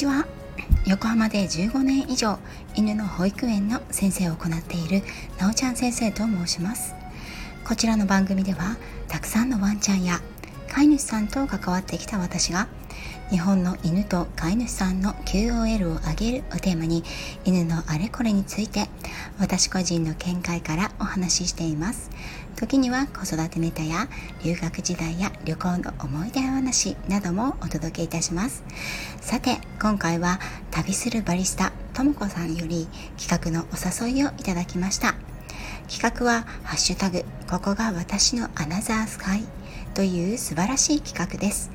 ちは。横浜で15年以上犬の保育園の先生を行っているなおちゃん先生と申します。こちらの番組ではたくさんのワンちゃんや飼い主さんと関わってきた私が日本の犬と飼い主さんの QOL を上げるをテーマに犬のあれこれについて私個人の見解からお話ししています。時には子育てネタや留学時代や旅行の思い出話などもお届けいたします。さて今回は旅するバリスタともこさんより企画のお誘いをいただきました。企画は「ハッシュタグここが私のアナザースカイ」という素晴らしい企画です。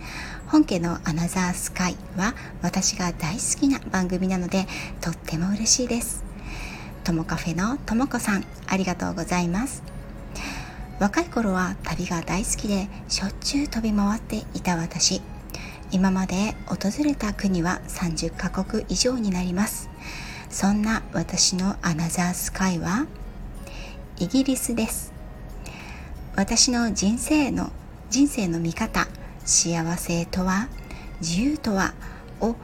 本家のアナザースカイは私が大好きな番組なのでとっても嬉しいです。ともカフェのともこさんありがとうございます。若い頃は旅が大好きでしょっちゅう飛び回っていた私。今まで訪れた国は30カ国以上になります。そんな私のアナザースカイはイギリスです。私の人生の人生の見方幸せとは自由とはを考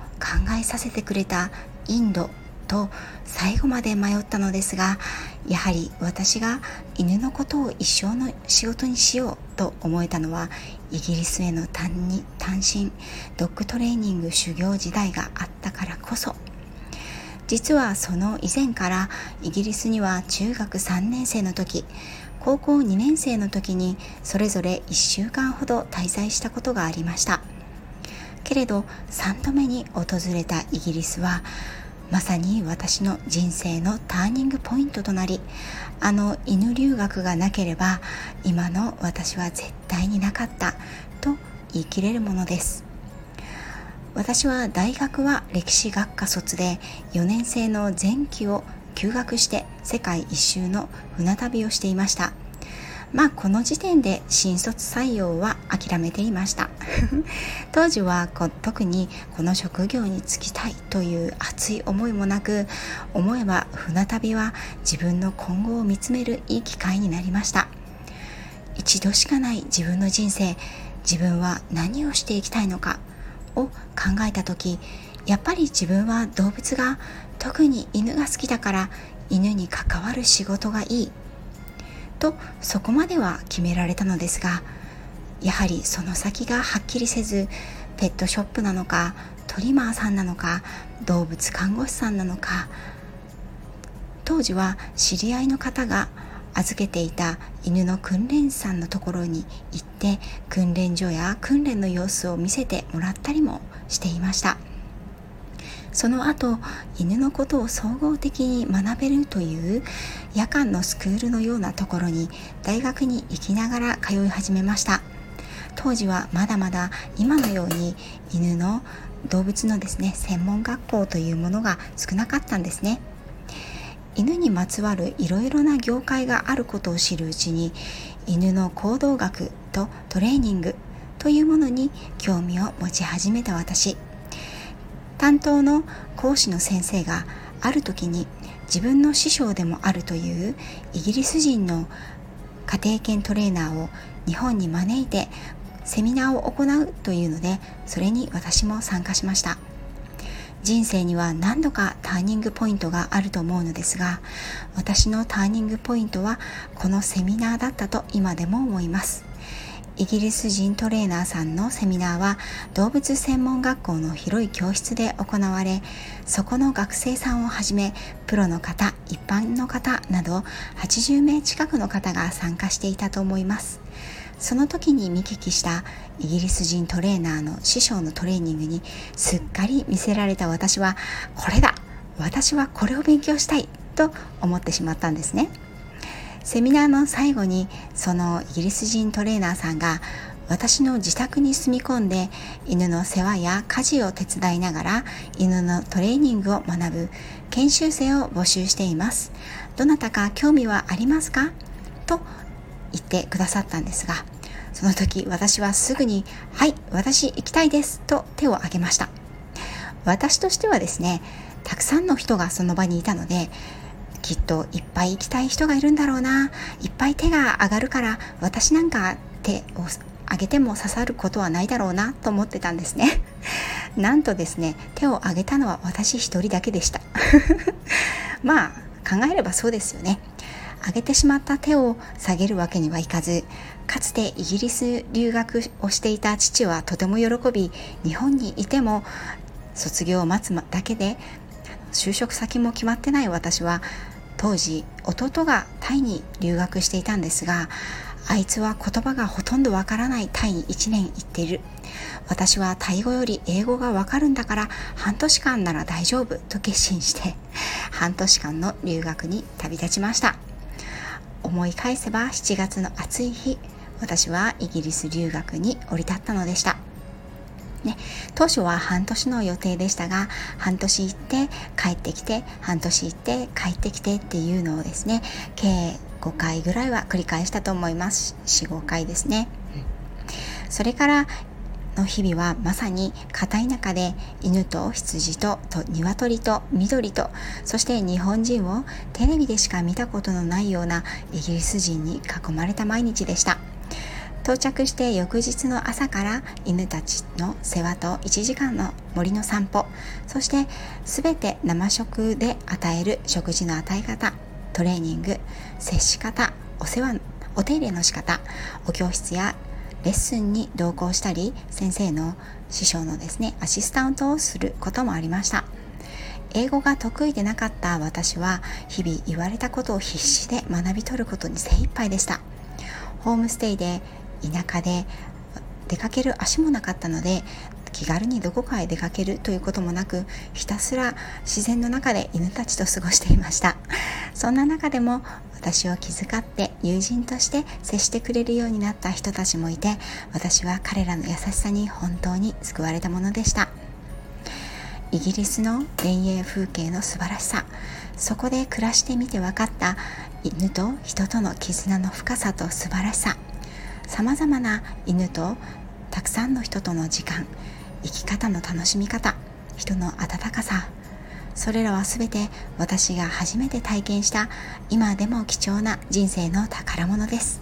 えさせてくれたインドと最後まで迷ったのですがやはり私が犬のことを一生の仕事にしようと思えたのはイギリスへの単単身ドッグトレーニング修行時代があったからこそ実はその以前からイギリスには中学3年生の時高校2年生の時にそれぞれ1週間ほど滞在したことがありました。けれど3度目に訪れたイギリスはまさに私の人生のターニングポイントとなりあの犬留学がなければ今の私は絶対になかったと言い切れるものです。私は大学は歴史学科卒で4年生の前期を休学して世界一周の船旅をしていました。まあこの時点で新卒採用は諦めていました。当時は特にこの職業に就きたいという熱い思いもなく思えば船旅は自分の今後を見つめるいい機会になりました。一度しかない自分の人生自分は何をしていきたいのか。を考えた時やっぱり自分は動物が特に犬が好きだから犬に関わる仕事がいいとそこまでは決められたのですがやはりその先がはっきりせずペットショップなのかトリマーさんなのか動物看護師さんなのか当時は知り合いの方が預けていた犬の訓練士さんのところに行って訓練所や訓練の様子を見せてもらったりもしていました。その後犬のことを総合的に学べるという夜間のスクールのようなところに大学に行きながら通い始めました。当時はまだまだ今のように犬の動物のですね専門学校というものが少なかったんですね。犬にまつわるいろいろな業界があることを知るうちに犬の行動学とトレーニングというものに興味を持ち始めた私。担当の講師の先生がある時に自分の師匠でもあるというイギリス人の家庭犬トレーナーを日本に招いてセミナーを行うというのでそれに私も参加しました。人生には何度かターニングポイントがあると思うのですが私のターニングポイントはこのセミナーだったと今でも思います。イギリス人トレーナーさんのセミナーは動物専門学校の広い教室で行われそこの学生さんをはじめプロの方一般の方など80名近くの方が参加していたと思います。その時に見聞きしたイギリス人トレーナーの師匠のトレーニングにすっかり見せられた私はこれだ。私はこれを勉強したい。と思ってしまったんですね。セミナーの最後にそのイギリス人トレーナーさんが私の自宅に住み込んで犬の世話や家事を手伝いながら犬のトレーニングを学ぶ研修生を募集しています。どなたか興味はありますか？と言ってくださったんですがその時私はすぐに「はい私行きたいです」と手を挙げました。私としてはですねたくさんの人がその場にいたのできっといっぱい行きたい人がいるんだろうないっぱい手が上がるから私なんか手を上げても刺さることはないだろうなと思ってたんですね。なんとですね手を挙げたのは私一人だけでした。まあ考えればそうですよね。上げてしまった手を下げるわけにはいかずかつてイギリス留学をしていた父はとても喜び日本にいても卒業を待つだけで就職先も決まってない私は当時弟がタイに留学していたんですがあいつは言葉がほとんどわからないタイに1年行っている。私はタイ語より英語がわかるんだから半年間なら大丈夫と決心して半年間の留学に旅立ちました。思い返せば7月の暑い日私はイギリス留学に降り立ったのでした。ね、当初は半年の予定でしたが半年行って帰ってきて半年行って帰ってきてっていうのをですね計5回ぐらいは繰り返したと思います。45回ですね、それからの日々はまさに片田舎で犬と羊とと鶏と緑とそして日本人をテレビでしか見たことのないようなイギリス人に囲まれた毎日でした。到着して翌日の朝から犬たちの世話と1時間の森の散歩そして全て生食で与える食事の与え方トレーニング接し方お世話お手入れの仕方お教室やレッスンに同行したり先生の師匠のですねアシスタントをすることもありました。英語が得意でなかった私は日々言われたことを必死で学び取ることに精一杯でした。ホームステイで田舎で出かける足もなかったので気軽にどこかへ出かけるということもなくひたすら自然の中で犬たちと過ごしていました。そんな中でも私を気遣って友人として接してくれるようになった人たちもいて私は彼らの優しさに本当に救われたものでした。イギリスの田園風景の素晴らしさそこで暮らしてみて分かった犬と人との絆の深さと素晴らしさ。さまざまな犬とたくさんの人との時間生き方の楽しみ方人の温かさそれらは全て私が初めて体験した今でも貴重な人生の宝物です。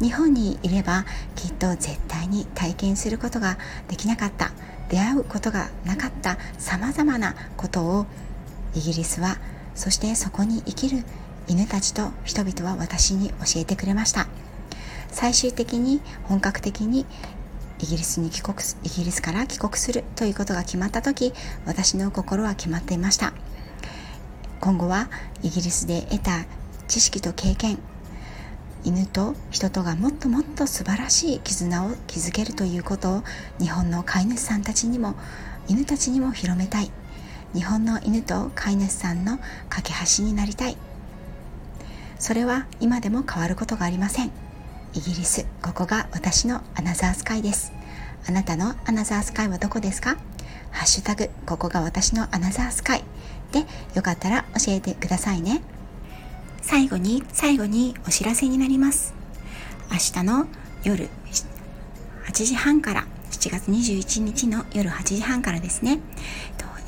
日本にいればきっと絶対に体験することができなかった出会うことがなかったさまざまなことをイギリスはそしてそこに生きる犬たちと人々は私に教えてくれました。最終的に本格的にイギリスに帰国イギリスから帰国するということが決まった時私の心は決まっていました。今後はイギリスで得た知識と経験犬と人とがもっともっと素晴らしい絆を築けるということを日本の飼い主さんたちにも犬たちにも広めたい。日本の犬と飼い主さんの架け橋になりたい。それは今でも変わることがありません。イギリスここが私のアナザースカイです。あなたのアナザースカイはどこですか？ハッシュタグここが私のアナザースカイ。でよかったら教えてくださいね。最後に最後にお知らせになります。明日の夜8時半から7月21日の夜8時半からですね。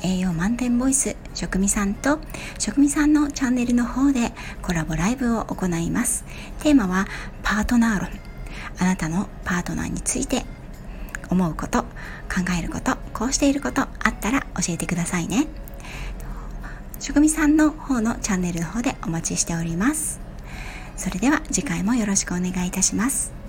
栄養満点ボイス食味さんと食味さんのチャンネルの方でコラボライブを行います。テーマはパートナー論。あなたのパートナーについて思うこと考えることこうしていることあったら教えてくださいね。食味さんの方のチャンネルの方でお待ちしております。それでは次回もよろしくお願いいたします。